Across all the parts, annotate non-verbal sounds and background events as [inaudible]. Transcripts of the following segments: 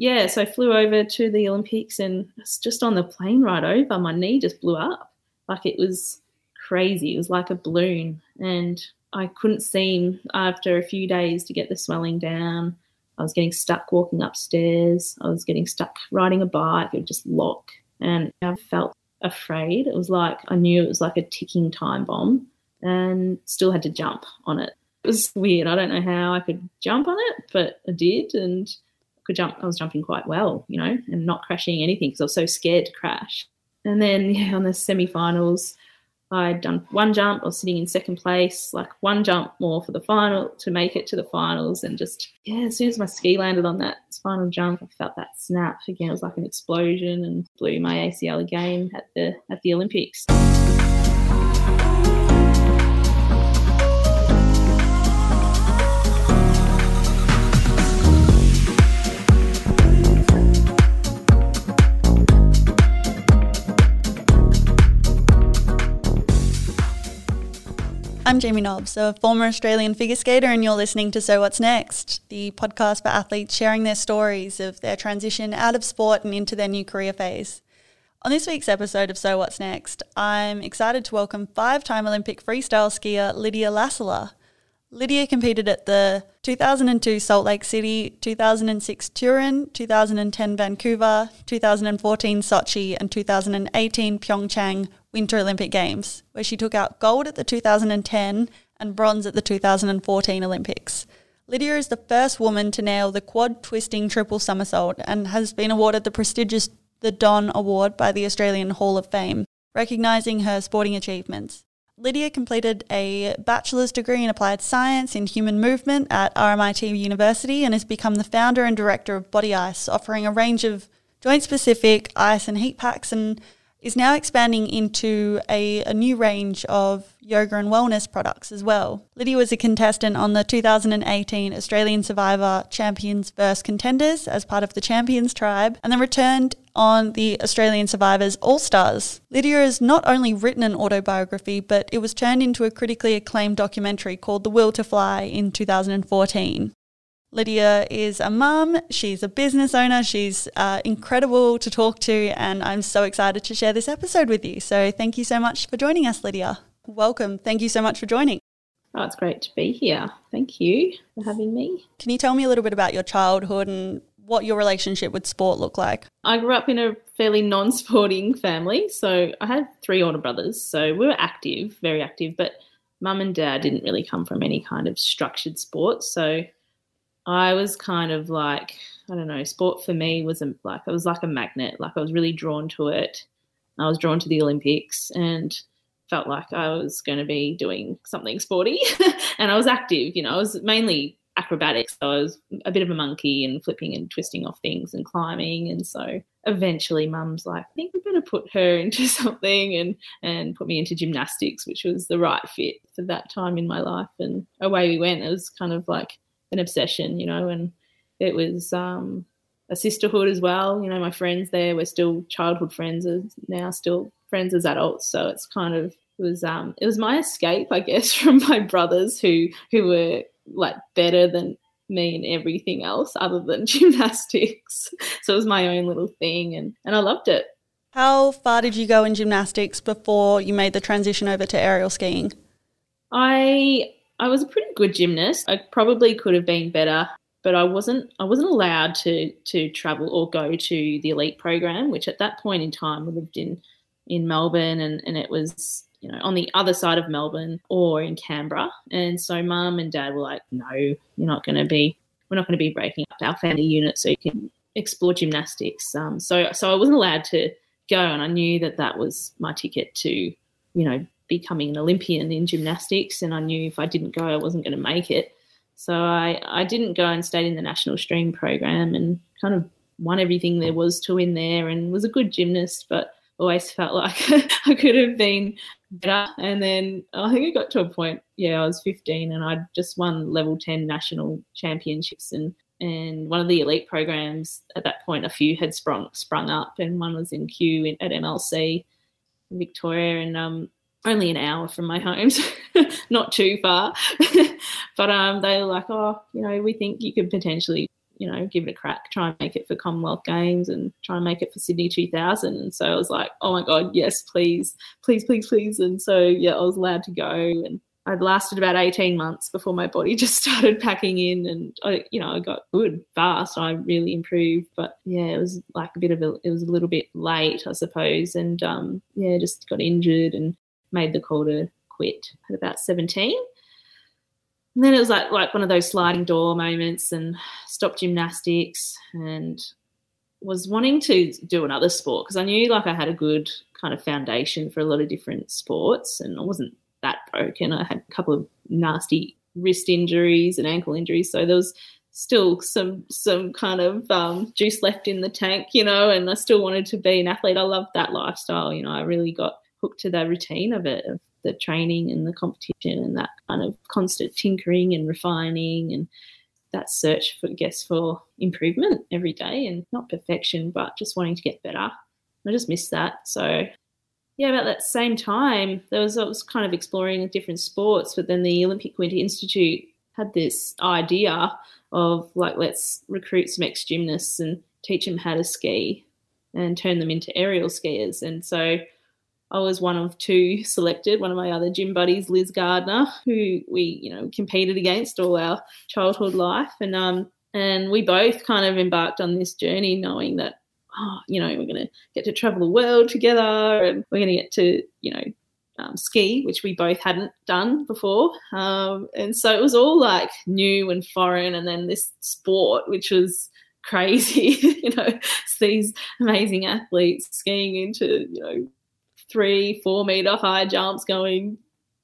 yeah, so I flew over to the Olympics and just on the plane ride over, my knee just blew up. Like it was crazy. It was like a balloon. And I couldn't seem after a few days to get the swelling down. I was getting stuck walking upstairs. I was getting stuck riding a bike. It would just lock. And I felt afraid. It was like I knew it was like a ticking time bomb and still had to jump on it. It was weird. I don't know how I could jump on it, but I did and could jump. I was jumping quite well, you know, and not crashing anything because I was so scared to crash. And then [laughs] yeah, on the semi-finals, I'd done one jump. I was sitting in second place, like one jump more for the final to make it to the finals. And just, yeah, as soon as my ski landed on that final jump, I felt that snap again. It was like an explosion and blew my ACL again at the at the Olympics. I'm Jamie Nobbs, a former Australian figure skater, and you're listening to So What's Next, the podcast for athletes sharing their stories of their transition out of sport and into their new career phase. On this week's episode of So What's Next, I'm excited to welcome five time Olympic freestyle skier Lydia Lassila. Lydia competed at the 2002 Salt Lake City, 2006 Turin, 2010 Vancouver, 2014 Sochi, and 2018 Pyeongchang Winter Olympic Games, where she took out gold at the 2010 and bronze at the 2014 Olympics. Lydia is the first woman to nail the quad twisting triple somersault and has been awarded the prestigious the Don Award by the Australian Hall of Fame, recognising her sporting achievements. Lydia completed a bachelor's degree in applied science in human movement at RMIT University and has become the founder and director of Body Ice, offering a range of joint specific ice and heat packs and is now expanding into a, a, new range of yoga and wellness products as well. Lydia was a contestant on the 2018 Australian Survivor Champions vs. Contenders as part of the Champions Tribe, and then returned on the Australian Survivors All Stars. Lydia has not only written an autobiography, but it was turned into a critically acclaimed documentary called The Will to Fly in 2014. Lydia is a mum, she's a business owner, she's uh, incredible to talk to, and I'm so excited to share this episode with you. So, thank you so much for joining us, Lydia. Welcome. Thank you so much for joining. Oh, it's great to be here. Thank you for having me. Can you tell me a little bit about your childhood and what your relationship with sport looked like? I grew up in a fairly non sporting family. So, I had three older brothers. So, we were active, very active, but mum and dad didn't really come from any kind of structured sport. So, I was kind of like, I don't know, sport for me was a, like, it was like a magnet. Like I was really drawn to it. I was drawn to the Olympics and felt like I was going to be doing something sporty. [laughs] and I was active, you know, I was mainly acrobatics. So I was a bit of a monkey and flipping and twisting off things and climbing. And so eventually mum's like, I think we better put her [laughs] into something and, and put me into gymnastics, which was the right fit for that time in my life. And away we went. It was kind of like, an obsession, you know, and it was um, a sisterhood as well. You know, my friends there were still childhood friends, as, now still friends as adults. So it's kind of it was um, it was my escape, I guess, [laughs] from my brothers who who were like better than me in everything else other than [laughs] gymnastics. so it was my own little thing, and and I loved it. How far did you go in gymnastics before you made the transition over to aerial skiing? I I was a pretty good gymnast. I probably could have been better, but I wasn't I wasn't allowed to to travel or go to the elite program, which at that point in time we lived in in Melbourne and, and it was you know on the other side of Melbourne or in Canberra. And so mum and dad were like, No, you're not gonna be we're not gonna be breaking up our family unit so you can explore gymnastics. Um, so so I wasn't allowed to go and I knew that that was my ticket to, you know, becoming an Olympian in gymnastics, and I knew if I didn't go, I wasn't going to make it. So I, I didn't go and stayed in the national stream program and kind of won everything there was to win there and was a good gymnast, but always felt like [laughs] I could have been better. And then I think it got to a point, yeah, I was 15 and I'd just won level 10 national championships and and one of the elite programs at that point, a few had sprung sprung up, and one was in Kew in, at MLC Victoria, and um, only an hour from my home, so [laughs] not too far. [laughs] but um, they were like, oh, you know, we think you could potentially you know, give it a crack, try and make it for Commonwealth Games and try and make it for Sydney 2000. And so I was like, oh my God, yes, please, please, please, please. And so, yeah, I was allowed to go. And I'd lasted about 18 months before my body [laughs] just started packing in and I, you know, I got good fast. I really improved, but yeah, it was like a bit of a, it was a little bit late, I suppose. And um, yeah, just got injured and made the call to quit at about 17 and then it was like like one of those sliding door moments and stopped gymnastics and was wanting to do another sport because I knew like I had a good kind of foundation for a lot of different sports and I wasn't that broken. I had a couple of nasty wrist injuries and ankle injuries, so there was still some some kind of um, juice left in the tank, you know. And I still wanted to be an athlete. I loved that lifestyle, you know. I really got hooked to the routine of it, of the training and the competition and that kind of constant tinkering and refining and that search for I guess for improvement every day and not perfection but just wanting to get better. I just miss that. So yeah, about that same time, there was I was kind of exploring different sports, but then the Olympic Winter Institute had this idea of like let's recruit some ex gymnasts and teach them how to ski and turn them into aerial skiers. And so I was one of two selected, one of my other gym buddies, Liz Gardner, who we, you know, competed against all our childhood life. And um and we both kind of embarked on this journey knowing that, oh, you know, we're gonna get to travel the world together and we're gonna get to, you know, um, ski, which we both hadn't done before. Um, and so it was all like new and foreign. And then this sport, which was crazy, [laughs] you know, these amazing athletes skiing into, you know, three, four meter high jumps going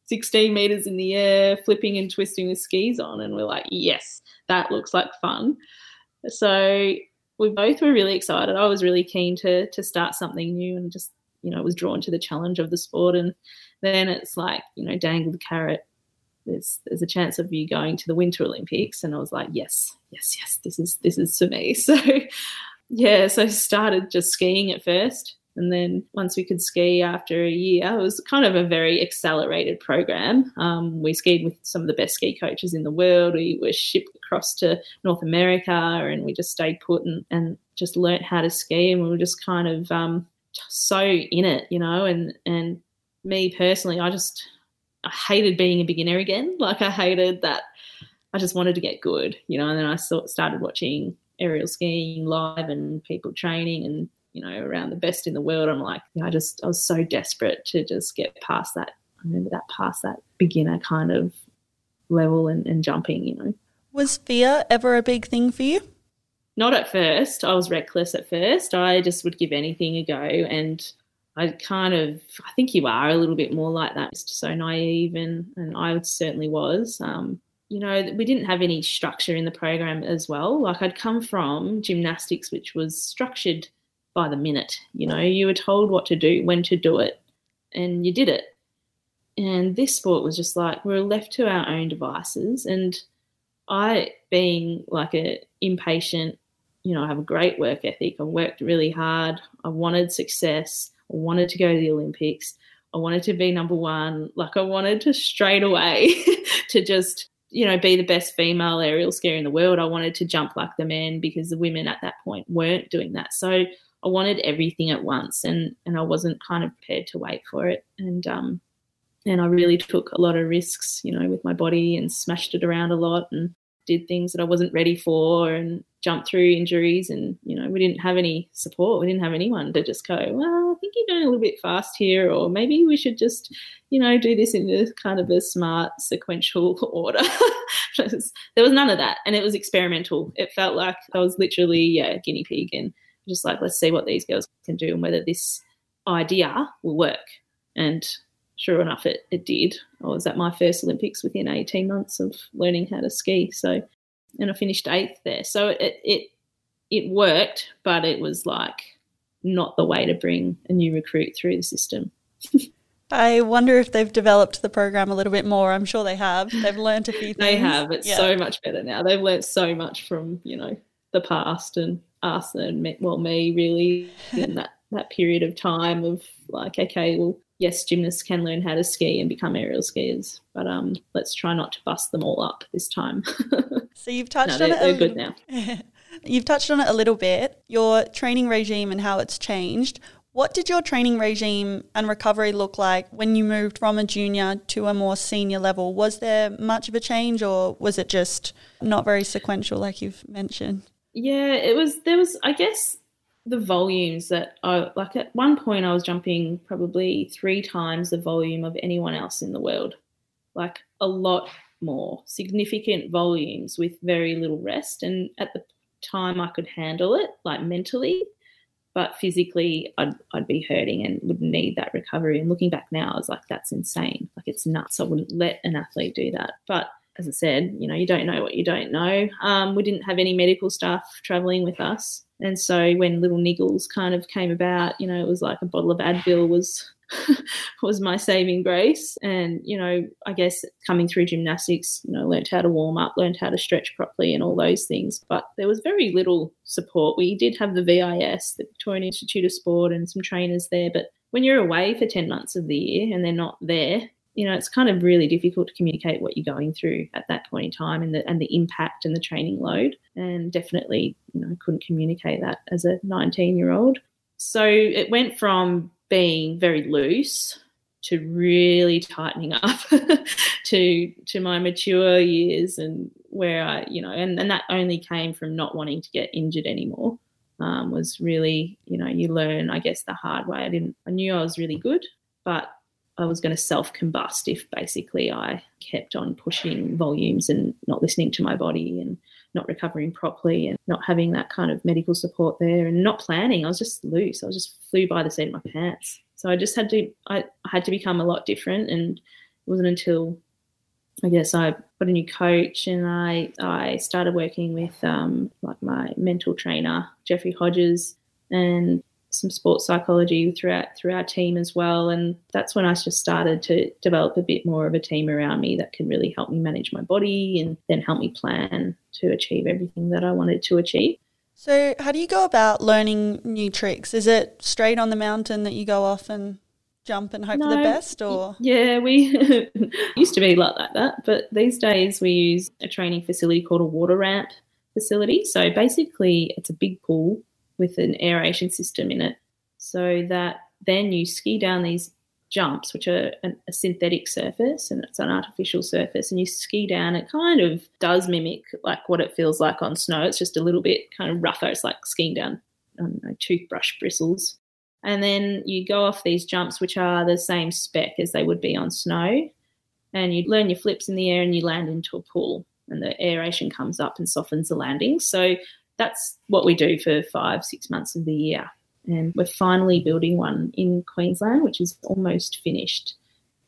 16 meters in the air, flipping and twisting with skis on. And we're like, yes, that looks like fun. So we both were really excited. I was really keen to to start something new and just, you know, was drawn to the challenge of the sport. And then it's like, you know, dangle the carrot. There's there's a chance of you going to the Winter Olympics. And I was like, yes, yes, yes, this is this is for me. [laughs] So yeah, so started just skiing at first and then once we could ski after a year, it was kind of a very accelerated program. Um, we skied with some of the best ski coaches in the world. We were shipped across to North America and we just stayed put and, and just learnt how to ski. And we were just kind of um, so in it, you know. And, and me personally, I just I hated being a beginner again. [laughs] Like I hated that. I just wanted to get good, you know. And then I started watching aerial skiing live and people training and you know, around the best in the world. I'm like, I just, I was so desperate to just get past that. I remember that past that beginner kind of level and, and jumping, you know. Was fear ever a big thing for you? Not at first. I was reckless at first. I just would give anything a go. And I kind of, I think you are a little bit more like that. Just so naive, and, and I certainly was. Um, you know, we didn't have any structure in the program as well. Like I'd come from gymnastics, which was structured by the minute. You know, you were told what to do, when to do it, and you did it. And this sport was just like we were left to our own devices. And I, being like a impatient, you know, I have a great work ethic. I worked really hard. I wanted success. I wanted to go to the Olympics. I wanted to be number one. Like I wanted to straight away [laughs] to just you know, be the best female aerial skier in the world. I wanted to jump like the men because the women at that point weren't doing that. So I wanted everything at once, and and I wasn't kind of prepared to wait for it. And um, and I really took a lot of risks, you know, with my body and smashed it around a lot and did things that I wasn't ready for and jumped through injuries. And you know, we didn't have any support. We didn't have anyone to just go, well, I think you're going a little bit fast here, or maybe we should just, you know, do this in a kind of a smart sequential [laughs] order. [laughs] there was none of that, and it was experimental. It felt like I was literally yeah, guinea pig and just like let's see what these girls can do and whether this idea will work. And sure enough, it, it did. I was at my first Olympics within 18 months of learning how to ski. So, and I finished eighth there. So it, it, it worked, but it was like not the way to bring a new recruit through the system. [laughs] I wonder if they've developed the program a little bit more. I'm sure they have. They've learned a few [laughs] things. they have. It's yeah. so much better now. They've learned so much from, you know, the past and us and well me really [laughs] in that that period of time of like okay well yes gymnasts can learn how to ski and become aerial skiers but um let's try not to bust them all up this time [laughs] so you've touched no, on it they're good now [laughs] You've touched on it a little bit, your training regime and how it's changed. What did your training regime and recovery look like when you moved from a junior to a more senior level? Was there much of a change or was it just not very sequential like you've mentioned? Yeah, it was there was I guess the volumes that I like at one point I was jumping probably 3 times the volume of anyone else in the world. Like a lot more significant volumes with very little rest and at the time I could handle it like mentally but physically I'd, I'd be hurting and would need that recovery. And looking back now, I was like, that's insane. Like it's nuts. I wouldn't let an athlete do that. But as I said, you know, you don't know what you don't know. Um, we didn't have any medical staff traveling with us. And so when little niggles kind of came about, you know, it was like a bottle of Advil was [laughs] was my saving grace. And, you know, I guess coming through gymnastics, you know, learned how to warm up, learned how to stretch properly and all those things. But there was very little support. We did have the VIS, the Victorian Institute of Sport, and some trainers there. But when you're away for 10 months of the year and they're not there, you know, it's kind of really difficult to communicate what you're going through at that point in time and the and the impact and the training load. And definitely, you know, couldn't communicate that as a 19 year old. So it went from being very loose to really tightening up [laughs] to to my mature years and where I you know and, and that only came from not wanting to get injured anymore um, was really you know you learn I guess the hard way I didn't I knew I was really good but I was going to self combust if basically I kept on pushing volumes and not listening to my body and not recovering properly and not having that kind of medical support there and not planning. I was just loose. I was just flew by the seat of my pants. So I just had to I, I had to become a lot different and it wasn't until I guess I got a new coach and I I started working with um, like my mental trainer Jeffrey Hodges and some sports psychology throughout through our team as well. And that's when I just started to develop a bit more of a team around me that can really help me manage my body and then help me plan to achieve everything that I wanted to achieve. So, how do you go about learning new tricks? Is it straight on the mountain that you go off and jump and hope no, for the best or yeah we [laughs] used to be like that but these days we use a training facility called a water ramp facility so basically it's a big pool with an aeration system in it so that then you ski down these jumps, which are a synthetic surface and it's an artificial surface, and you ski down. It kind of does mimic like what it feels like on snow. It's just a little bit kind of rougher. It's like skiing down know, toothbrush bristles. And then you go off these jumps, which are the same spec as they would be on snow. And you learn your flips in the air and you land into a pool, and the aeration comes up and softens the landing. So that's what we do for five, six months of the year. And we're finally building one in Queensland, which is almost finished.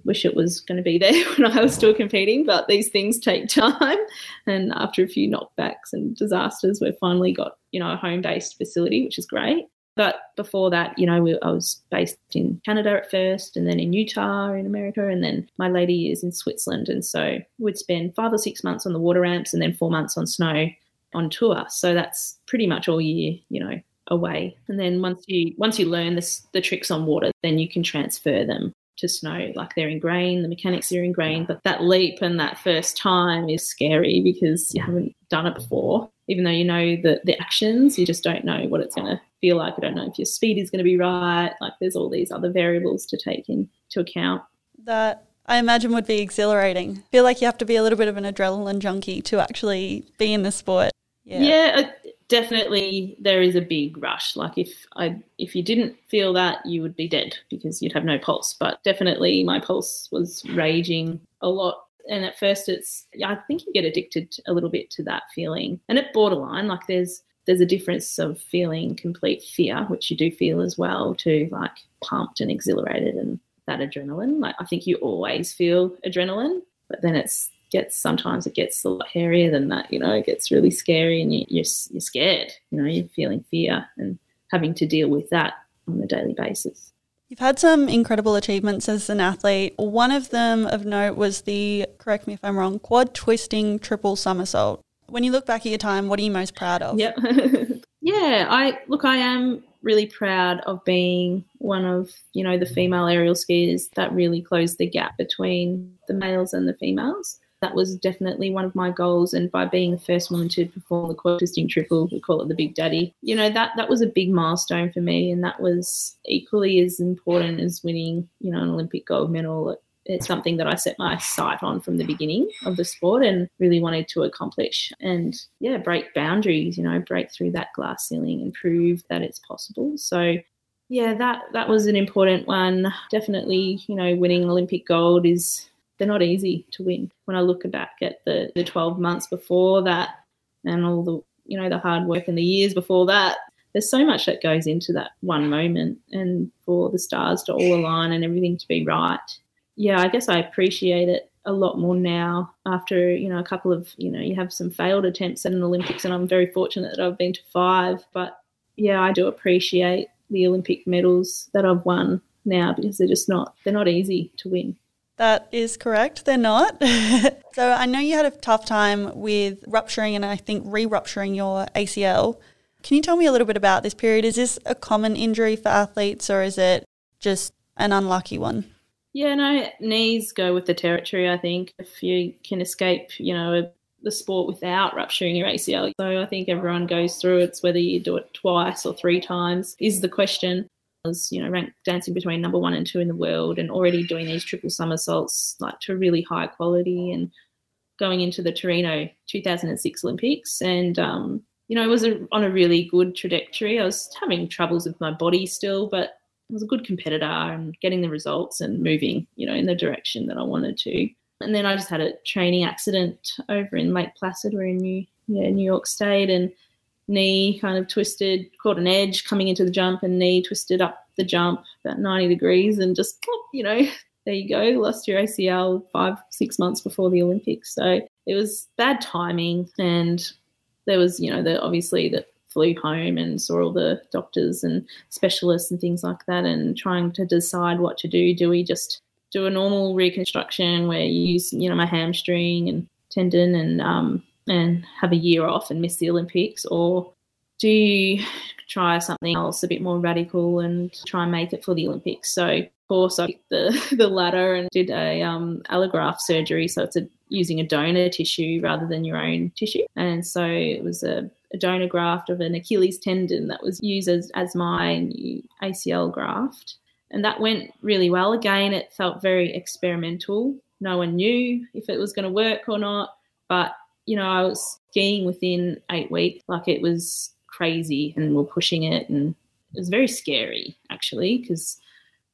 Wish it was going to be there [laughs] when I was still competing, but these things take [laughs] time. And after a few knockbacks and disasters, we've finally got, you know, a home based facility, which is great. But before that, you know, we, I was based in Canada at first and then in Utah in America. And then my lady is in Switzerland. And so we'd spend five or six months on the water ramps and then four months on snow on tour. So that's pretty much all year, you know, away. And then once you once you learn this, the tricks on water, then you can transfer them to snow. Like they're ingrained, the mechanics are ingrained, but that leap and that first time is scary because you haven't done it before. Even though you know the, the actions, you just don't know what it's going to feel like. You don't know if your speed is going to be right. Like there's all these other variables to take into account. That I imagine would be exhilarating. Feel like you have to be a little bit of an adrenaline junkie to actually be in the sport. Yeah. yeah, uh, definitely there is a big rush. Like if I if you didn't feel that, you would be dead because you'd have no pulse. But definitely my pulse was raging a lot. And at first it's I think you get addicted a little bit to that feeling. And at borderline, like there's there's a difference of feeling complete fear, which you do feel as well, to like pumped and exhilarated and that adrenaline. Like I think you always feel adrenaline, but then it's gets sometimes it gets a lot hairier than that. You know, it gets really scary, and you, you're you're scared. You know, you're feeling fear and having to deal with that on a daily basis. You've had some incredible achievements as an athlete. One of them of note was the, correct me if I'm wrong, quad twisting triple somersault. When you look back at your time, what are you most proud of? Yep. [laughs] yeah, I look, I am really proud of being one of, you know, the female aerial skiers that really closed the gap between the males and the females that was definitely one of my goals. And by being the first woman to perform the quad twisting triple, we call it the Big Daddy, you know, that, that was a big milestone for me. And that was equally as important as winning, you know, an Olympic gold medal. It's something that I set my sight on from the beginning of the sport and really wanted to accomplish. And yeah, break boundaries, you know, break through that glass ceiling and prove that it's possible. So yeah, that that was an important one. Definitely, you know, winning Olympic gold is they're not easy to win. When I look back at the, the 12 months before that and all the, you know, the hard work and the years before that, there's so much that goes into that one moment and for the stars to all align and everything to be right. Yeah, I guess I appreciate it a lot more now after, you know, a couple of, you know, you have some failed attempts at an Olympics and I'm very fortunate that I've been to five. But yeah, I do appreciate the Olympic medals that I've won now because they're just not, they're not easy to win. That is correct. They're not. [laughs] so I know you had a tough time with rupturing and I think re rupturing your ACL. Can you tell me a little bit about this period? Is this a common injury for athletes or is it just an unlucky one? Yeah, no, knees go with the territory, I think. If you can escape, you know, the sport without rupturing your ACL. So I think everyone goes through it. Whether you do it twice or three times is the question was, you know, ranked dancing between number one and two in the world and already doing these triple somersaults like to really high quality and going into the Torino 2006 Olympics. And, um, you know, it was a, on a really good trajectory. I was having troubles with my body still, but I was a good competitor and getting the results and moving, you know, in the direction that I wanted to. And then I just had a training accident over in Lake Placid. We're in New, yeah, New York State and knee kind of twisted, caught an edge coming into the jump, and knee twisted up the jump about 90 degrees, and just, you know, [laughs] there you go, lost your ACL five, six months before the Olympics. So it was bad timing. And there was, you know, the obviously that flew home and saw all the doctors and specialists and things like that and trying to decide what to do. Do we just do a normal reconstruction where you use, you know, my hamstring and tendon and um, and have a year off and miss the Olympics, or do you try something else a bit more radical and try and make it for the Olympics? So, of course, I picked the [laughs] the latter and did a um, allograft surgery. So it's a, using a donor tissue rather than your own tissue, and so it was a, a donor graft of an Achilles tendon that was used as, as my ACL graft. And that went really well. Again, it felt very experimental. No one knew if it was going to work or not, but you know, I was skiing within eight weeks. Like it was crazy and we're pushing it. And it was very scary, actually, because,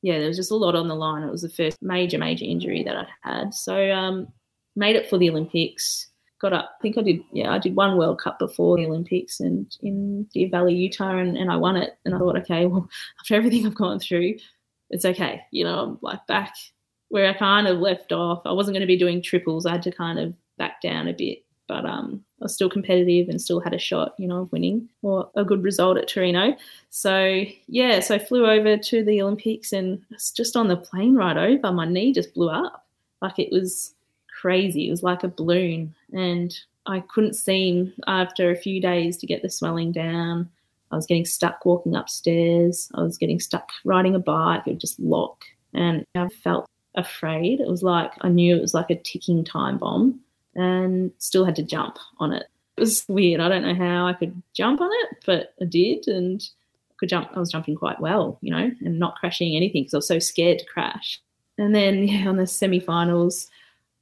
yeah, there was just a lot on the line. It was the first major, major injury that I'd had. So, um, made it for the Olympics. Got up, I think I did, yeah, I did one World Cup before the Olympics and in Deer Valley, Utah, and, and I won it. And I thought, okay, [laughs] well, after everything I've gone through, it's okay. You know, I'm like back where I kind of left off. I wasn't going to be doing triples. I had to kind of back down a bit but um, I was still competitive and still had a shot, you know, of winning or a good result at Torino. So yeah, so I flew over to the Olympics and just on the plane ride over, my knee just blew up. Like it was crazy. It was like a balloon, and I couldn't seem after a few days to get the swelling down. I was getting stuck walking upstairs. I was getting stuck riding a bike. It would just lock, and I felt afraid. It was like I knew it was like a ticking time bomb and still had to jump on it. It was weird. I don't know how I could jump on it, but I did, and I could jump. I was jumping quite well, you know, and not crashing anything because I was so scared to crash. And then [laughs] yeah, on the semi-finals,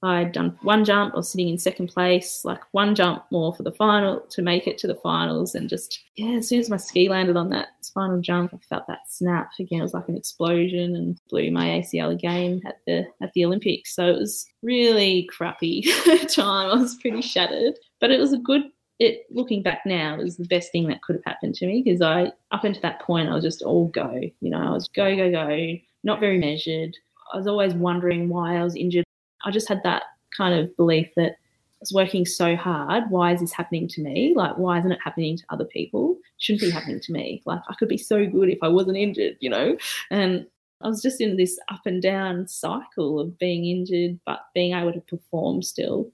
I'd done one jump, was sitting in second place, like one jump more for the final to make it to the finals. And just, yeah, as soon as my ski landed on that final jump, I felt that snap again. It was like an explosion and blew my ACL again at the at the Olympics. So it was really crappy [laughs] time. I was pretty shattered. But it was a good it looking back now it was the best thing that could have happened to me because I up until that point I was just all go. You know, I was go, go, go, not very measured. I was always wondering why I was injured I just had that kind of belief that I was working so hard. Why is this happening to me? Like, why isn't it happening to other people? shouldn't be happening to me. Like, I could be so good if I wasn't injured, you know? And I was just in this up and down cycle of being injured, but being able to perform still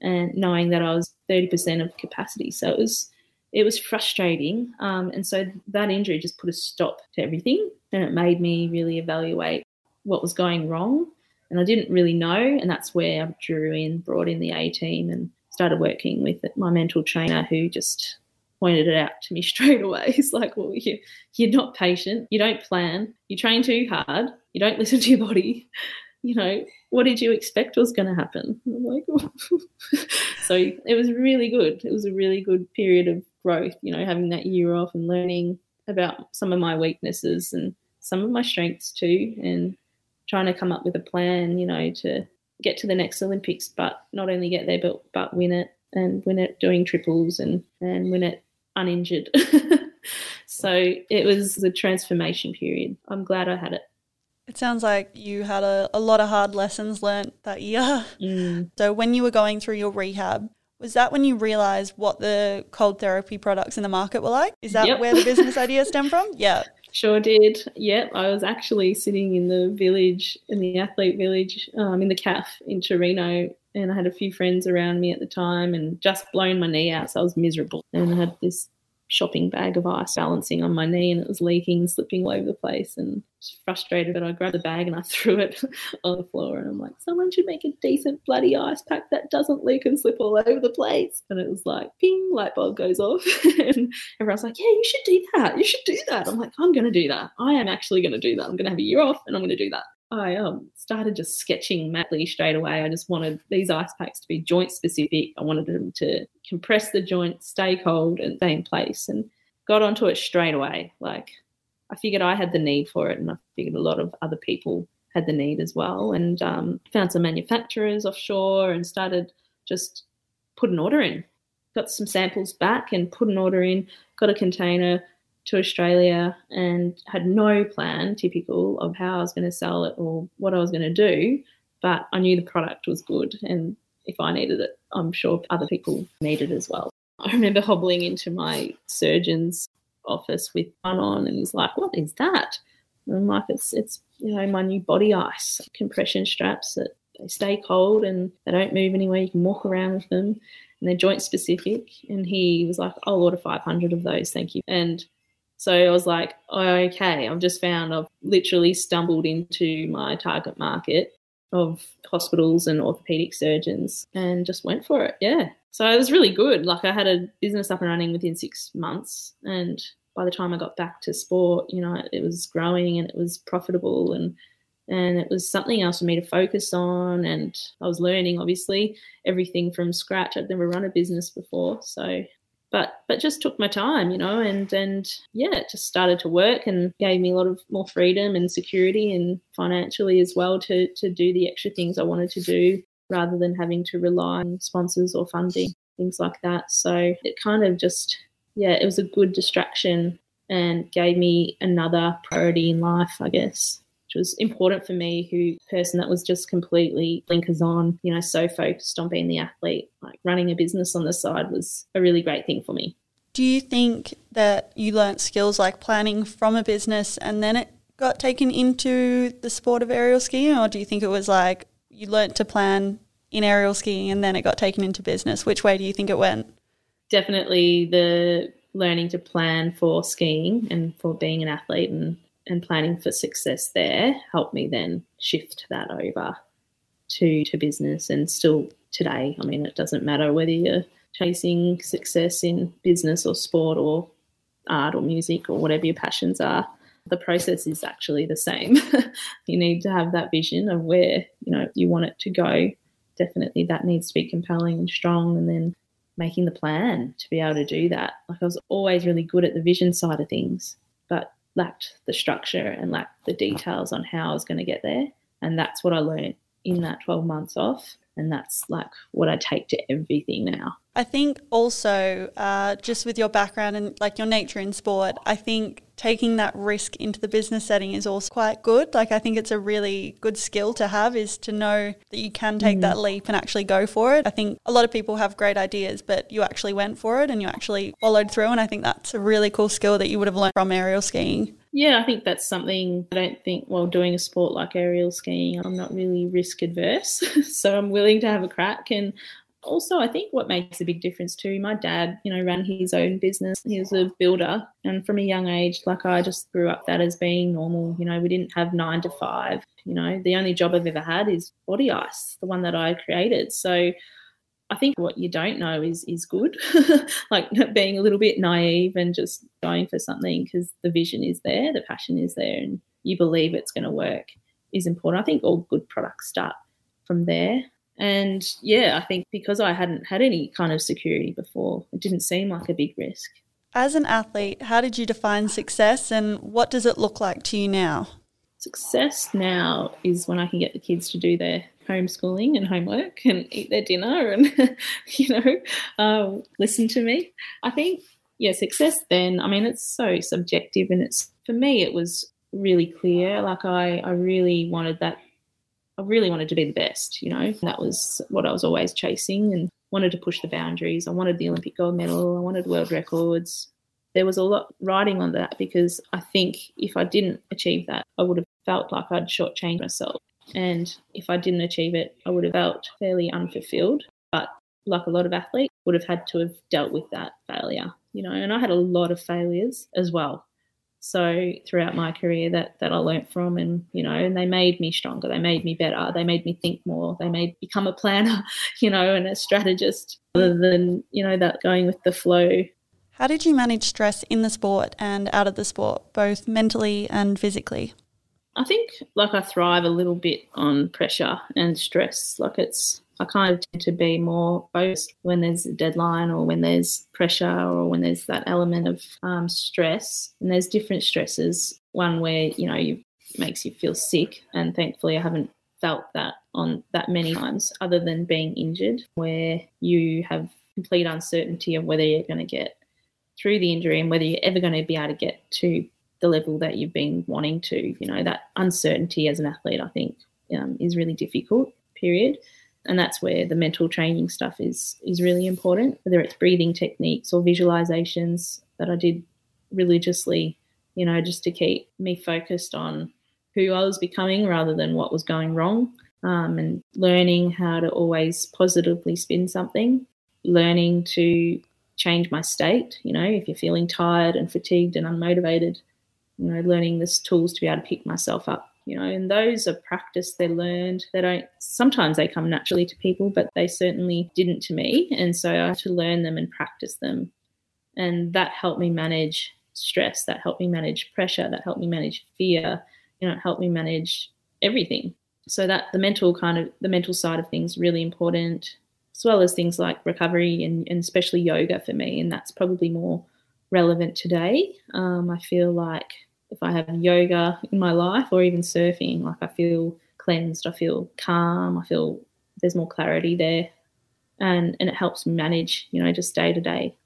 and knowing that I was 30% of capacity. So it was it was frustrating. Um, and so that injury just put a stop to everything and it made me really evaluate what was going wrong And I didn't really know. And that's where I drew in, brought in the A team and started working with my mental trainer who just pointed it out to me [laughs] straight away. He's like, well, you, you're not patient. You don't plan. You train too hard. You don't [laughs] listen to your body. You know, what did you expect was going to happen? I'm like, [laughs] so it was really good. It was a really good period of growth, you know, having that year off and learning about some of my weaknesses and some of my strengths too, and trying to come up with a plan, you know, to get to the next Olympics, but not only get there, but but win it and win it doing triples and and win it uninjured. [laughs] so it was a transformation period. I'm glad I had it. It sounds like you had a, a lot of hard lessons learnt that year. [laughs] Mm. So when you were going through your rehab, was that when you realized what the cold therapy products in the market were like? Is that Yep. where the business idea stemmed from? [laughs] Yeah. Sure did. Yep, I was actually sitting in the village, in the athlete village, um, in the CAF in Torino, and I had a few friends around me at the time, and just blown my knee out, so I was miserable. And I had this shopping bag of ice balancing on my knee, and it was leaking, slipping all over the place, and frustrated. But I grabbed the bag and I [laughs] threw it on the floor, and I'm like, someone should make a decent bloody ice pack that doesn't leak and slip all over the place. And it was like, ping, light bulb goes off, [laughs] and everyone's like, yeah, you should do that. You should do that. I'm like, I'm going to do that. I am actually going to do that. I'm going to have a year off and I'm going to do that. I um, started just sketching madly straight away. I just wanted these ice packs to be joint specific. I wanted them to compress the joint, stay cold, and stay in place. And got onto it straight away. Like, I figured I had the need for it, and I figured a lot of other people had the need as well. And um, found some manufacturers offshore and started just put an order in. Got some samples back and put an order in. Got a container to Australia and had no plan, typical, of how I was going to sell it or what I was going to do. But I knew the product was good, and if I needed it, I'm sure other people need it as well. I remember hobbling into my surgeon's office with one on, and he's like, "What is that?" And I'm like, "It's it's you know my new body ice compression straps that they stay cold and they don't move anywhere. You can walk around with them, and they're joint specific." And he was like, "I'll order 500 of those, thank you." And so I was like, oh, okay, I've just found I've literally stumbled into my target market of hospitals and orthopedic surgeons and just went for it. Yeah. So it was really good. Like I had a business up and running within six months. And by the time I got back to sport, you know, it was growing and it was profitable and and it was something else for me to focus on and I was learning obviously everything from scratch. I'd never run a business before. So but but just took my time, you know, and and yeah, it just started to work and gave me a lot of more freedom and security and financially as well to to do the extra things I wanted to do rather than having to rely on sponsors or funding things like that. So it kind of just yeah, it was a good distraction and gave me another priority in life, I guess which was important for me, who person that was just completely blinkers on, you know, so focused on being the athlete. Like running a business on the side was a really great thing for me. Do you think that you learnt skills like planning from a business and then it got taken into the sport of aerial skiing, or do you think it was like you learnt to plan in aerial skiing and then it got taken into business? Which way do you think it went? Definitely the learning to plan for skiing and for being an athlete and and planning for success there helped me then shift that over to to business. And still today i mean it doesn't matter whether you're chasing success in business or sport or art or music or whatever your passions are the process is actually the same. [laughs] You need to have that vision of where you know you want it to go. Definitely that needs to be compelling and strong and then making the plan to be able to do that. Like i was always really good at the vision side of things but lacked the structure and lacked the details on how I was going to get there. And that's what I learned in that 12 months off. And that's like what I take to everything now. I think also, uh, just with your background and like your nature in sport, I think taking that risk into the business setting is also quite good. Like, I think it's a really good skill to have is to know that you can take mm. that leap and actually go for it. I think a lot of people have great ideas, but you actually went for it and you actually followed through. And I think that's a really cool skill that you would have learned from aerial skiing. Yeah, I think that's something I don't think while doing a sport like aerial skiing, I'm not really risk adverse. [laughs] so I'm willing to have a crack and also, I think what makes a big difference too, my dad, you know, ran his own business. He was a builder. And from a young age, like I just grew up that as being normal. You know, we didn't have nine to five. You know, the only job I've ever had is body ice, the one that I created. So I think what you don't know is is good, [laughs] like [laughs] being a little bit naive and just going for something because the vision is there, the passion is there, and you believe it's going to work is important. I think all good products start from there. And yeah, I think because I hadn't had any kind of security before, it didn't seem like a big risk. As an athlete, how did you define success and what does it look like to you now? Success now is when I can get the kids to do their homeschooling and homework and eat their dinner and, [laughs] you know, um, listen to me. I think, yeah, success then, I mean, it's so subjective and it's, for me, it was really clear. Like I, I really wanted that I really wanted to be the best, you know. That was what I was always chasing and wanted to push the boundaries. I wanted the Olympic gold medal, I wanted world records. There was a lot riding on that because I think if I didn't achieve that, I would have felt like I'd shortchanged myself. And if I didn't achieve it, I would have felt fairly unfulfilled. But like a lot of athletes, would have had to have dealt with that failure, you know. And I had a lot of failures as well so throughout my career that that I learnt from and you know and they made me stronger they made me better they made me think more they made become a planner [laughs] you know and a strategist rather than you know that going with the flow. How did you manage stress in the sport and out of the sport both mentally and physically? I think like I thrive a little bit on pressure and stress. Like it's I kind of tend to be more focused when there's a deadline or when there's pressure or when there's that element of um, stress. And there's different stresses. One where you know you makes you feel sick, and thankfully I haven't felt that on that many times, other than being injured, where you have complete uncertainty of whether you're going to get through the injury and whether you're ever going to be able to get to the level that you've been wanting to. You know that uncertainty as an athlete, I think, um, is really difficult. Period and that's where the mental training stuff is is really important whether it's breathing techniques or visualizations that i did religiously you know just to keep me focused on who i was becoming rather than what was going wrong um, and learning how to always positively spin something learning to change my state you know if you're feeling tired and fatigued and unmotivated you know learning this tools to be able to pick myself up you know, and those are practiced they're learned. They don't, sometimes they come naturally to people, but they certainly didn't to me. And so I had to learn them and practice them. And that helped me manage stress, that helped me manage pressure, that helped me manage fear, you know, it helped me manage everything. So that the mental kind of, the mental side of things really important, as well as things like recovery and, and especially yoga for me. And that's probably more relevant today. Um, I feel like if I have yoga in my life or even surfing, like I feel cleansed, I feel calm, I feel there's more clarity there. And and it helps manage, you know, just day to day,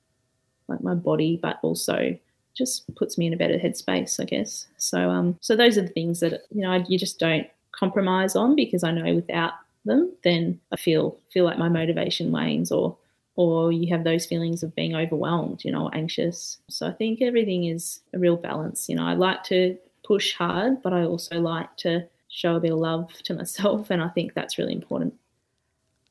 like my body, but also just puts me in a better headspace, I guess. So um so those are the things that you know you just don't compromise on because I know without them, then I feel feel like my motivation wanes or or you have those feelings of being overwhelmed, you know, anxious. So I think everything is a real balance. You know, I like to push hard, but I also like to show a bit of love to myself. And I think that's really important.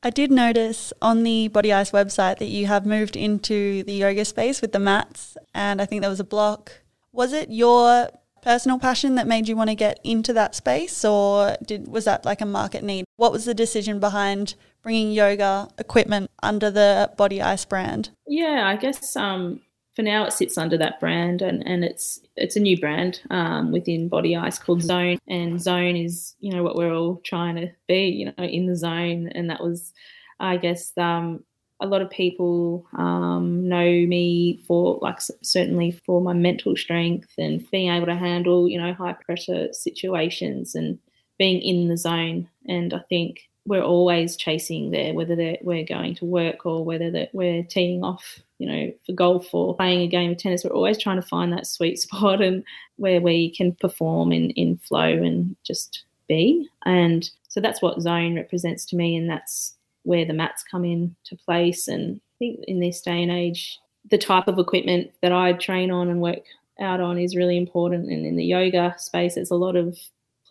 I did notice on the Body Ice website that you have moved into the yoga space with the mats, and I think there was a block. Was it your personal passion that made you want to get into that space, or did was that like a market need? What was the decision behind bringing yoga equipment under the Body Ice brand? Yeah, I guess um, for now it sits under that brand, and, and it's it's a new brand um, within Body Ice called Zone, and Zone is you know what we're all trying to be, you know, in the zone, and that was, I guess. Um, a lot of people um, know me for like certainly for my mental strength and being able to handle you know high pressure situations and being in the zone and i think we're always chasing there, whether we're going to work or whether that we're teeing off, you know, for golf or playing a game of tennis. We're always trying to find that sweet [laughs] spot and where we can perform in, in flow and just be. And so that's what zone represents to me, and that's where the mats come into place. And I think in this day and age, the type of equipment that I train on and work out on is really important. And in the yoga space, there's a lot of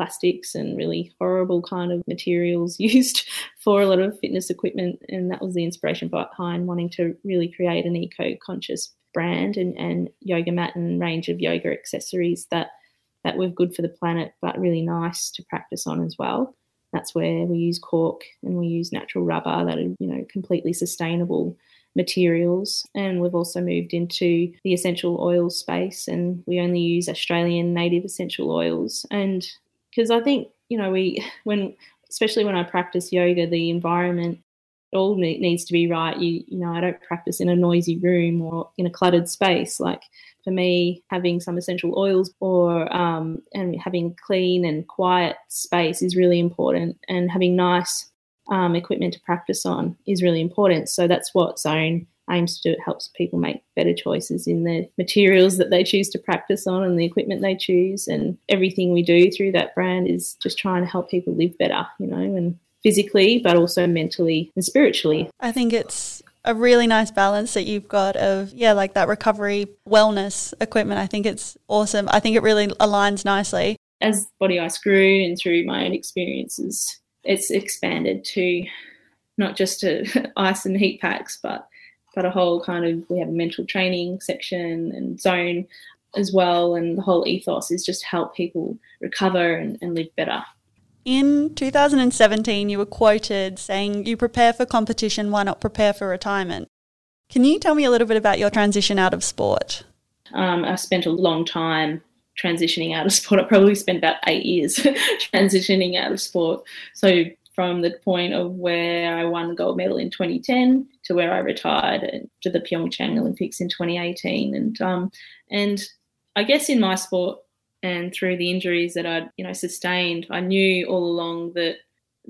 plastics and really horrible kind of materials [laughs] used for a lot of fitness equipment. And that was the inspiration behind wanting to really create an eco conscious brand and, and yoga mat and range of yoga accessories that that were good for the planet but really nice to practice on as well. That's where we use cork and we use natural rubber that are, you know, completely sustainable materials. And we've also moved into the essential oil space and we only use Australian native essential oils. And because I think, you know, we, [laughs] when, especially when I practice yoga, the environment all needs to be right. You, you know, I don't practice in a noisy room or in a cluttered space. Like for me, having some essential oils or um, and having clean and quiet space is really important, and having nice um, equipment to practice on is really important. So that's what Zone aims to do. It helps people make better choices in the materials that they choose to practice on and the equipment they choose. And everything we do through that brand is just trying to help people live better, you know, and physically, but also mentally and spiritually. I think it's a really nice balance that you've got of yeah like that recovery wellness equipment i think it's awesome i think it really aligns nicely as BodyICE grew and through my own experiences it's expanded to not just to [laughs] ice and heat packs but but a whole kind of we have a mental training section and zone as well and the whole ethos is just help people recover and, and live better in 2017, you were quoted saying, You prepare for competition, why not prepare for retirement? Can you tell me a little bit about your transition out of sport? Um, I spent a long time transitioning out of sport. I probably spent about eight years [laughs] transitioning out of sport. So, from the point of where I won the gold medal in 2010 to where I retired to the Pyeongchang Olympics in 2018. And, um, and I guess in my sport, and through the injuries that I'd you know sustained, I knew all along that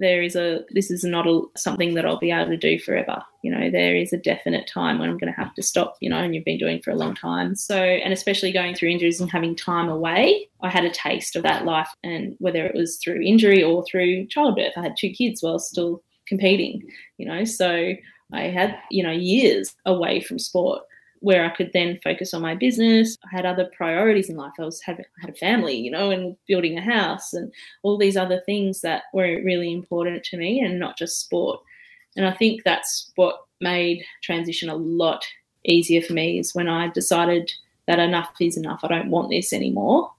there is a this is not a, something that I'll be able to do forever. You know, there is a definite time when I'm going to have to stop. You know, and you've been doing for a long time. So, and especially going through injuries and having time away, I had a taste of that life. And whether it was through injury or through childbirth, I had two kids while still competing. You know, so I had you know years away from sport where I could then focus on my business. I had other priorities in life. I was having I had a family, you know, and building a house and all these other things that were really important to me and not just sport. And I think that's what made transition a lot easier for me is when I decided that enough is enough. I don't want this anymore.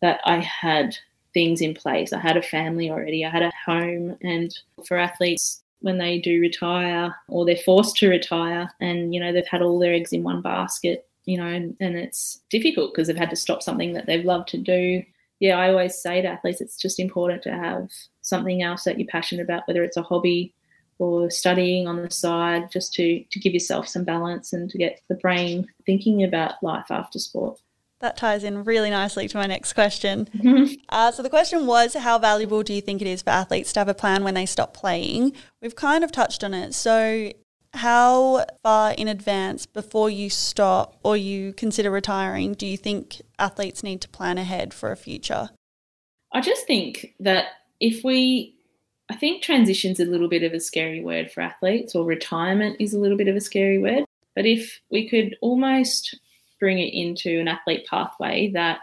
That I had things in place. I had a family already. I had a home and for athletes when they do retire or they're forced to retire and you know they've had all their eggs in one basket you know and, and it's difficult because they've had to stop something that they've loved to do. Yeah i always say to athletes it's just important to have something else that you're passionate about whether it's a hobby or studying on the side just to to give yourself some balance and to get the brain thinking about life after sport that ties in really nicely to my next question. Mm-hmm. Uh, so, the question was How valuable do you think it is for athletes to have a plan when they stop playing? We've kind of touched on it. So, how far in advance before you stop or you consider retiring do you think athletes need to plan ahead for a future? I just think that if we, I think transition's a little bit of a scary word for athletes, or retirement is a little bit of a scary word. But if we could almost bring it into an athlete pathway that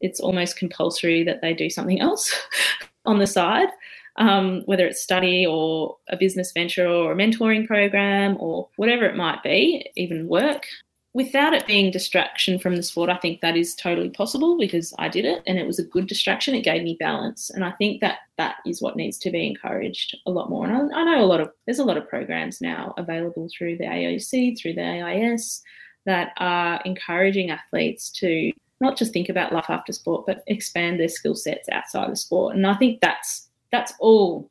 it's almost compulsory that they do something else [laughs] on the side, um, whether it's study or a business venture or a mentoring program or whatever it might be, even work. Without it being distraction from the sport, I think that is totally possible because I did it and it was a good distraction. It gave me balance, and I think that that is what needs to be encouraged a lot more. And I, I know a lot of there's a lot of programs now available through the AOC, through the AIS, that are encouraging athletes to not just think about life after sport, but expand their skill sets outside of sport. And I think that's that's all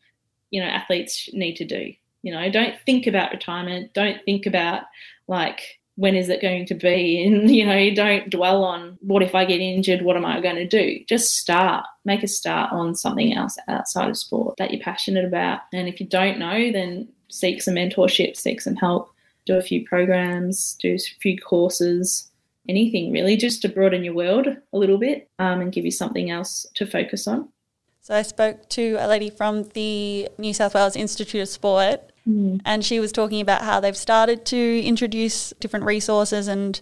you know athletes need to do. You know, don't think about retirement. Don't think about like when is it going to be, and [laughs] you know, don't dwell on what if I get injured. What am I going to do? Just start. Make a start on something else outside of sport that you're passionate about. And if you don't know, then seek some mentorship, seek some help do a few programs, do a few courses, anything really, just to broaden your world a little bit um, and give you something else to focus on. So I spoke to a lady from the New South Wales Institute of Sport, mm. and she was talking about how they've started to introduce different resources and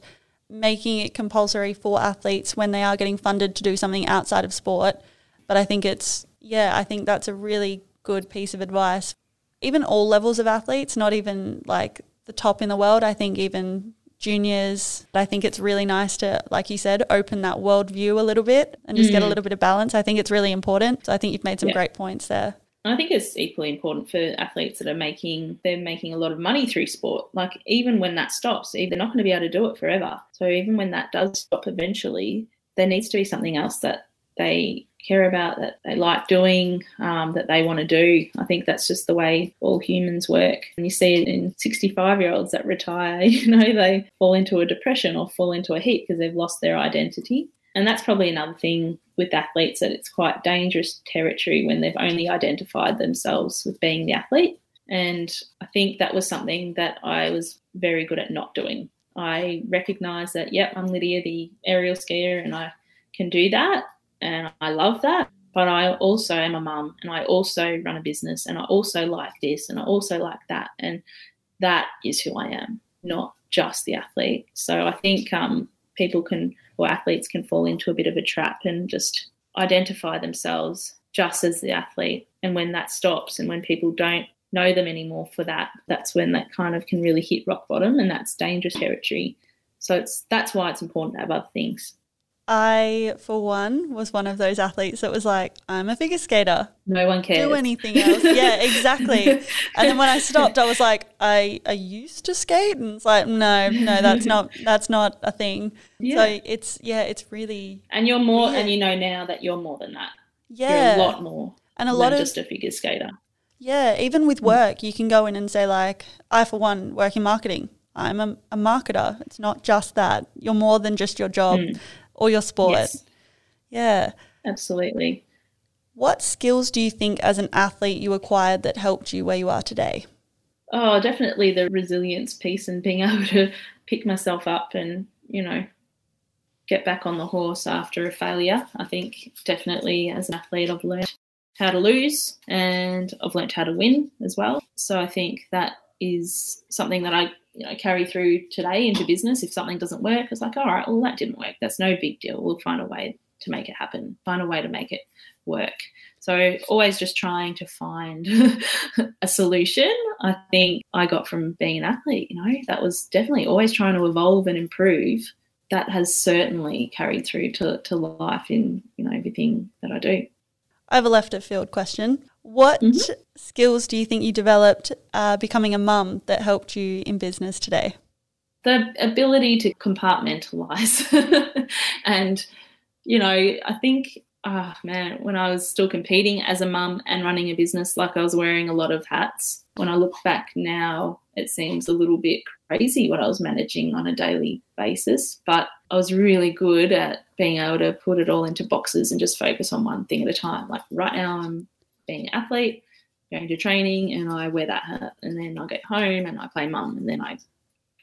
making it compulsory for athletes when they are getting funded to do something outside of sport But I think it's, yeah, I think that's a really good piece of advice. Even all levels of athletes, not even like the top in the world. I think even juniors, I think it's really nice to, like you said, open that world view a little bit and just mm. get a mm. little bit of balance. I think it's really important. So I think you've made some yeah. great points there. I think it's equally important for athletes that are making they're making a lot of money through sport. Like even when that stops, they're not going to be able to do it forever. So even when that does stop eventually, there needs to be something else that they care about, that they like doing, um, that they want to do. I think that's just the way all humans work. And you see it in 65 year olds that retire, [laughs] you know, they fall into a depression or fall into a heap because they've lost their identity. And that's probably another thing with athletes that it's quite dangerous territory when they've only identified themselves with being the athlete. And I think that was something that I was very good at not doing. I recognise that, yep, I'm Lydia, the aerial skier, and I can do that and I love that. But I also am a mum and I also run a business and I also like this and I also like that. And that is who I am, not just the athlete. So I think um, people can, or athletes can fall into a bit of a trap and just identify themselves just as the athlete. And when that stops and when people don't know them anymore for that, that's when that kind of can really hit rock bottom and that's dangerous territory. So it's that's why it's important to have other things. I, for one, was one of those athletes that was like, I'm a figure skater. No one cares. Do anything else. yeah, [laughs] exactly. And then when I stopped, I was like, I, I used to skate. And it's like, no, no, that's not, that's not a thing. Yeah. So it's, yeah, it's really. And you're more, and you know now that you're more than that. Yeah. You're a lot more. And a lot of. just a figure skater. Yeah. Even with work, you can go in and say, like, I, for one, work in marketing. I'm a, a marketer. It's not just that. You're more than just your job. Mm or your sport. Yes. Yeah. Absolutely. What skills do you think as an athlete you acquired that helped you where you are today? Oh, definitely the resilience piece and being [laughs] able to pick myself up and, you know, get back on the horse after a failure. I think definitely as an athlete, I've learned how to lose and I've learned how to win as well. So I think that is something that I you know carry through today into business. If something doesn't work, it's like, all right, well that didn't work. That's no big deal. We'll find a way to make it happen. Find a way to make it work. So always just trying to find [laughs] a solution. I think I got from being an athlete. You know, that was definitely always trying to evolve and improve. That has certainly carried through to, to life in you know everything that I do. I have a left of field question. What mm-hmm. skills do you think you developed uh, becoming a mum that helped you in business today? The ability to compartmentalize. [laughs] and, you know, I think, oh man, when I was still competing as a mum and running a business, like I was wearing a lot of hats. When I look back now, it seems a little bit crazy what I was managing on a daily basis. But I was really good at being able to put it all into boxes and just focus on one thing at a time. Like right now, I'm being an athlete, going to training, and I wear that hat. And then I get home and I play mum. And then I,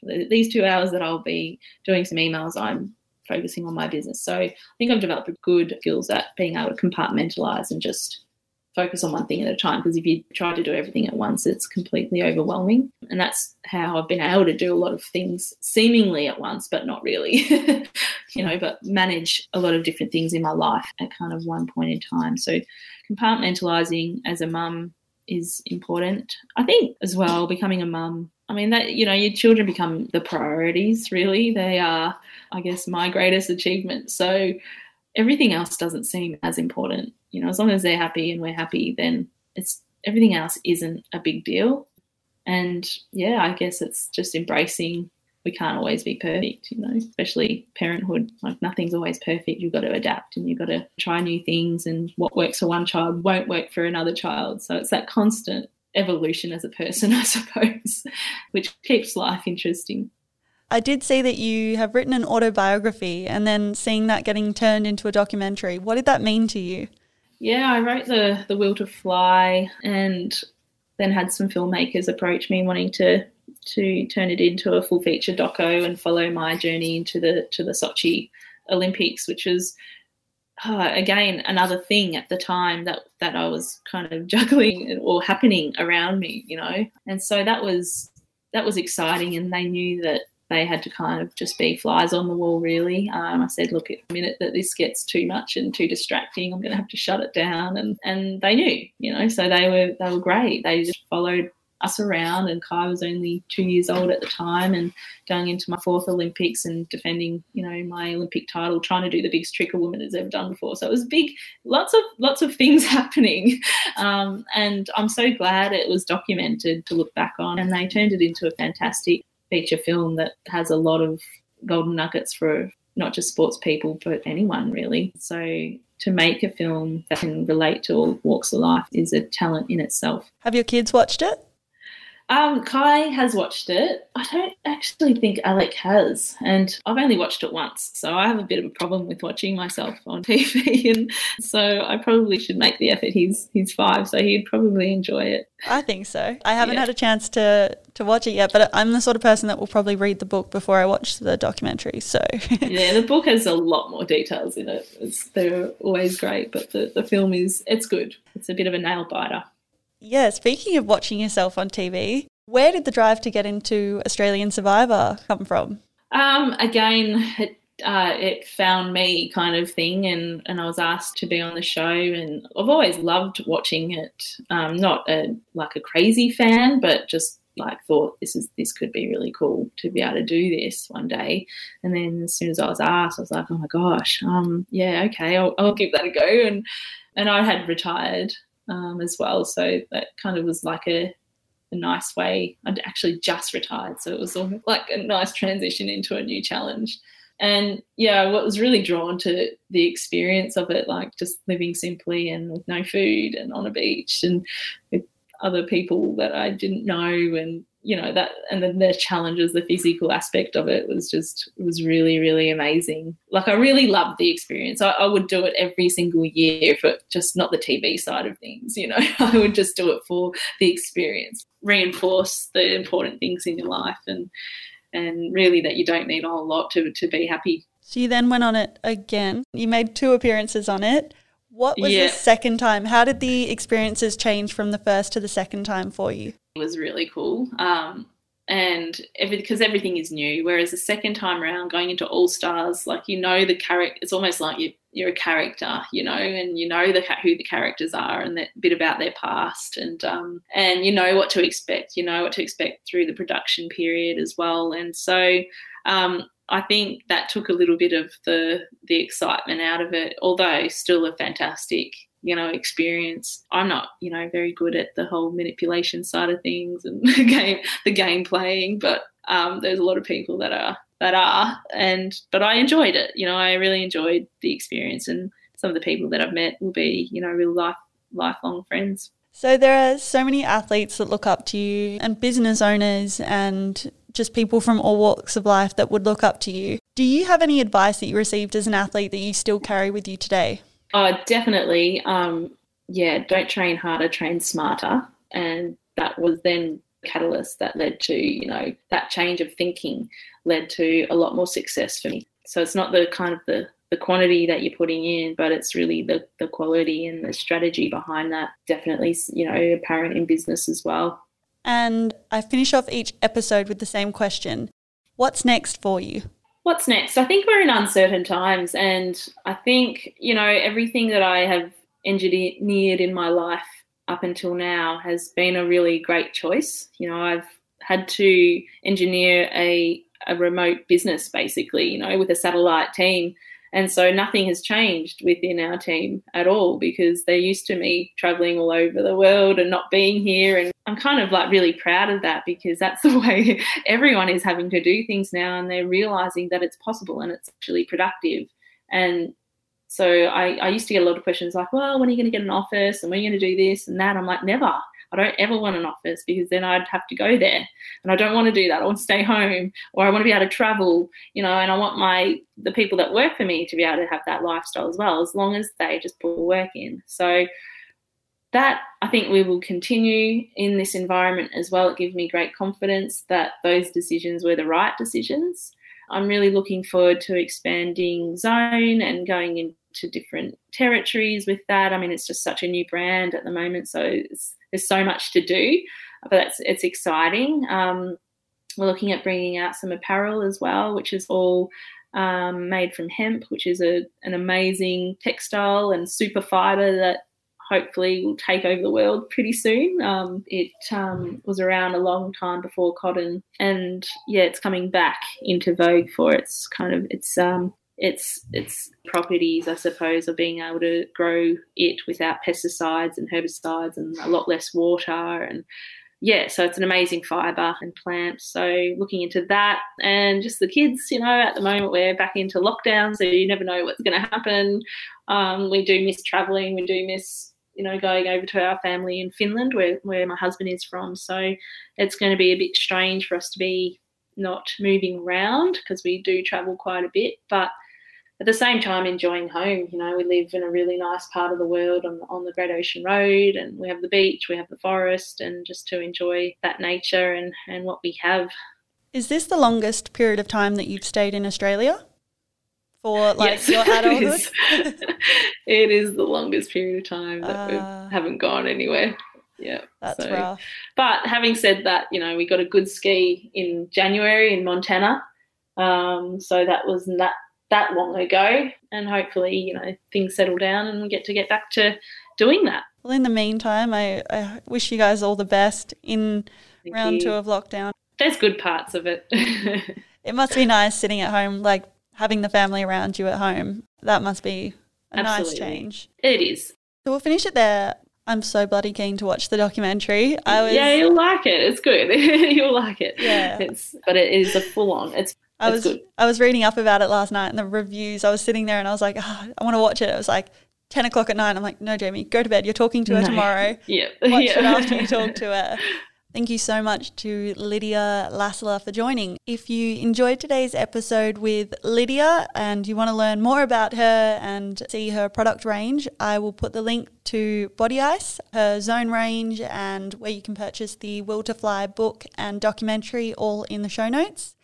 these two hours that I'll be doing some emails, I'm focusing on my business. So I think I've developed good skills at being able to compartmentalize and just focus on one thing at a time because if you try to do everything at once it's completely overwhelming. And that's how i've been able to do a lot of things seemingly at once but not really. [laughs] You know but manage a lot of different things in my life at kind of one point in time. So compartmentalizing as a mum is important. I think as well becoming a mum I mean that you know your children become the priorities really. They are I guess my greatest achievement. So everything else doesn't seem as important you know, as long as they're happy and we're happy, then it's everything else isn't a big deal. And yeah, I guess it's just embracing we can't always be perfect, you know, especially parenthood. Like nothing's always perfect. You've got to adapt and you've got to try new things, and what works for one child won't work for another child. So it's that constant evolution as a person, [laughs] I suppose, which keeps life interesting. I did see that you have written an autobiography and then seeing that getting turned into a documentary. What did that mean to you? Yeah, I wrote the the Will to Fly, and then had some filmmakers approach me wanting to to turn it into a full feature doco and follow my journey into the to the Sochi Olympics, which was uh, again another thing at the time that that I was kind of [laughs] juggling or happening around me, you know. And so that was that was exciting, and they knew that they had to kind of just be flies on the wall, really. Um, I said, look, the minute that this gets too much and too distracting, I'm going to have to shut it down. And, and they knew, you know, so they were, they were great. They just followed us around and Kai was only two years old at the time and going into my fourth Olympics and defending, you know, my Olympic title, trying to do the biggest trick a woman has ever done before. So it was big, lots of lots of things [laughs] happening. Um, and I'm so glad it was documented to look back on and they turned it into a fantastic feature film that has a lot of golden nuggets for not just sports people, but anyone really. So to make a film that can relate to all walks of life is a talent in itself. Have your kids watched it? Um, Kai has watched it. I don't actually think Alec has, and I've only watched it once, so I have a bit of a problem with watching myself on [laughs] TV, and so I probably should make the effort. He's he's five, so he'd probably enjoy it. I think so. I haven't yeah. had a chance to to watch it yet, but I'm the sort of person that will probably read the book before I watch the documentary. So [laughs] yeah, the book has a lot more details in it. It's, they're always great, but the the film is it's good. It's a bit of a nail biter. Yeah, speaking of watching yourself on TV, where did the drive to get into Australian Survivor come from? Um, again, it, uh, it found me kind of thing, and, and I was asked to be on the show, and I've always loved watching it. Um, not a like a crazy fan, but just like thought this is this could be really cool to be able to do this one day. And then as soon as I was asked, I was like, oh my gosh, um, yeah, okay, I'll, I'll give that a go. And and I had retired um, as well. So that kind of was like a, a nice way. I'd actually just retired, so it was [laughs] like a nice transition into a new challenge. And yeah, what was really drawn to the experience of it, like just living simply and with no food and on a beach and with other people that I didn't know and you know that and then the challenges the physical aspect of it was just it was really really amazing. Like i really loved the experience. I, I, would do it every single year for just not the tv side of things you know. [laughs] I would just do it for the experience. Reinforce the important things in your life and and really that you don't need a whole lot to, to be happy. So you then went on it again. You made two appearances on it. What was yeah. the second time? How did the experiences change from the first to the second time for you? Was really cool. Um, and every, because everything is new. Whereas the second time around, going into All Stars, like you know the character, it's almost like you, you're a character, you know, and you know the who the characters are and that bit about their past, and um, and you know what to expect. You know what to expect through the production period as well. And so um, I think that took a little bit of the the excitement out of it, although still a fantastic you know experience. I'm not you know very good at the whole manipulation side of things and [laughs] the game the game playing, but um, there's a lot of people that are that are and but I enjoyed it. You know, I really enjoyed the experience and some of the people that I've met will be you know real life lifelong friends. So there are so many athletes that look up to you and business owners and just people from all walks of life that would look up to you. Do you have any advice that you received as an athlete that you still carry with you today? Oh, definitely. Um, yeah, don't train harder, train smarter. And that was then catalyst that led to, you know, that change of thinking led to a lot more success for me. So it's not the kind of the the quantity that you're putting in, but it's really the, the quality and the strategy behind that. Definitely, you know, apparent in business as well. And I finish off each episode with the same question What's next for you? What's next? I think we're in uncertain times, and I think, you know, everything that I have engineered in my life up until now has been a really great choice. You know, I've had to engineer a, a remote business basically, you know, with a satellite team and so nothing has changed within our team at all because they're used to me traveling all over the world and not being here. And I'm kind of like really proud of that because that's the [laughs] way everyone is having to do things now and they're realizing that it's possible and it's actually productive. And so I, I used to get a lot of questions like, well, when are you going to get an office and when are you going to do this and that? I'm like, never. I don't ever want an office because then I'd have to go there. And I don't want to do that. I want to stay home or I want to be able to travel, you know, and I want my the people that work for me to be able to have that lifestyle as well, as long as they just put work in. So that I think we will continue in this environment as well. It gives me great confidence that those decisions were the right decisions. I'm really looking forward to expanding Zone and going into different territories with that. I mean, it's just such a new brand at the moment, so there's so much to do, but it's it's exciting. Um, we're looking at bringing out some apparel as well, which is all um, made from hemp, which is a, an amazing textile and super fiber that hopefully will take over the world pretty soon. Um, it um, was around a long time before cotton, and yeah, it's coming back into vogue for its kind of its um, its its properties, I suppose, of being able to grow it without pesticides and herbicides and a lot less water and yeah, so it's an amazing fibre and plant. So looking into that and just the kids, you know, at the moment we're back into lockdown, so you never know what's going to happen. Um, we do miss travelling. We do miss, you know, going over to our family in Finland, where where my husband is from. So it's going to be a bit strange for us to be not moving around because we do travel quite a bit, but at the same time enjoying home. You know, we live in a really nice part of the world on, on the Great Ocean Road, and we have the beach, we have the forest, and just to enjoy that nature and, and what we have. Is this the longest period of time that you've stayed in Australia? For [laughs] like yes, your adulthood? it, is. [laughs] it is the longest period of time that uh, we ah. haven't gone anywhere. Yeah. That's so, rough. But having said that, you know, we got a good ski in January in Montana. Um, so that was that that long ago. And hopefully, you know, things settle down and we get to get back to doing that. Well, in the meantime, I, I wish you guys all the best in Thank round you. two of lockdown. There's good parts of it. [laughs] it must be nice sitting at home, like having the family around you at home. That must be a Absolutely. nice change. It is. So we'll finish it there. I'm so bloody keen to watch the documentary. I was Yeah, you'll like it. It's good. [laughs] you'll like it. Yeah. It's but it is a full on. It's I was good. I was reading up about it last night and the reviews. I was sitting there and I was like, oh, I want to watch it. It was like ten o'clock at night. I'm like, no, Jamie, go to bed. You're talking to her no. tomorrow. [laughs] [laughs] Yeah, watch yeah. it after you talk to her. Thank you so much to Lydia Lassila for joining. If you enjoyed today's episode with Lydia and you want to learn more about her and see her product range, I will put the link to BodyICE, her zone range, and where you can purchase the Will to Fly book and documentary all in the show notes.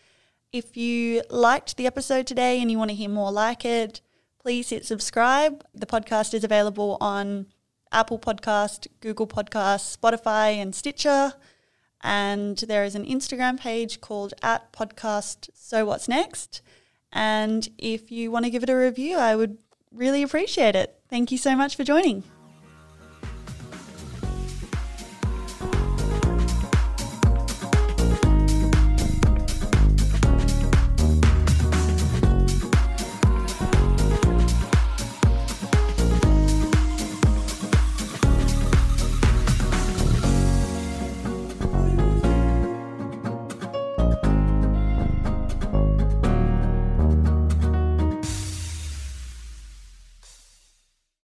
If you liked the episode today and you want to hear more like it, please hit subscribe. The podcast is available on Apple Podcast, Google Podcast, Spotify, and Stitcher. And there is an Instagram page called at podcast So What's Next. And if you want to give it a review, I would really appreciate it. Thank you so much for joining.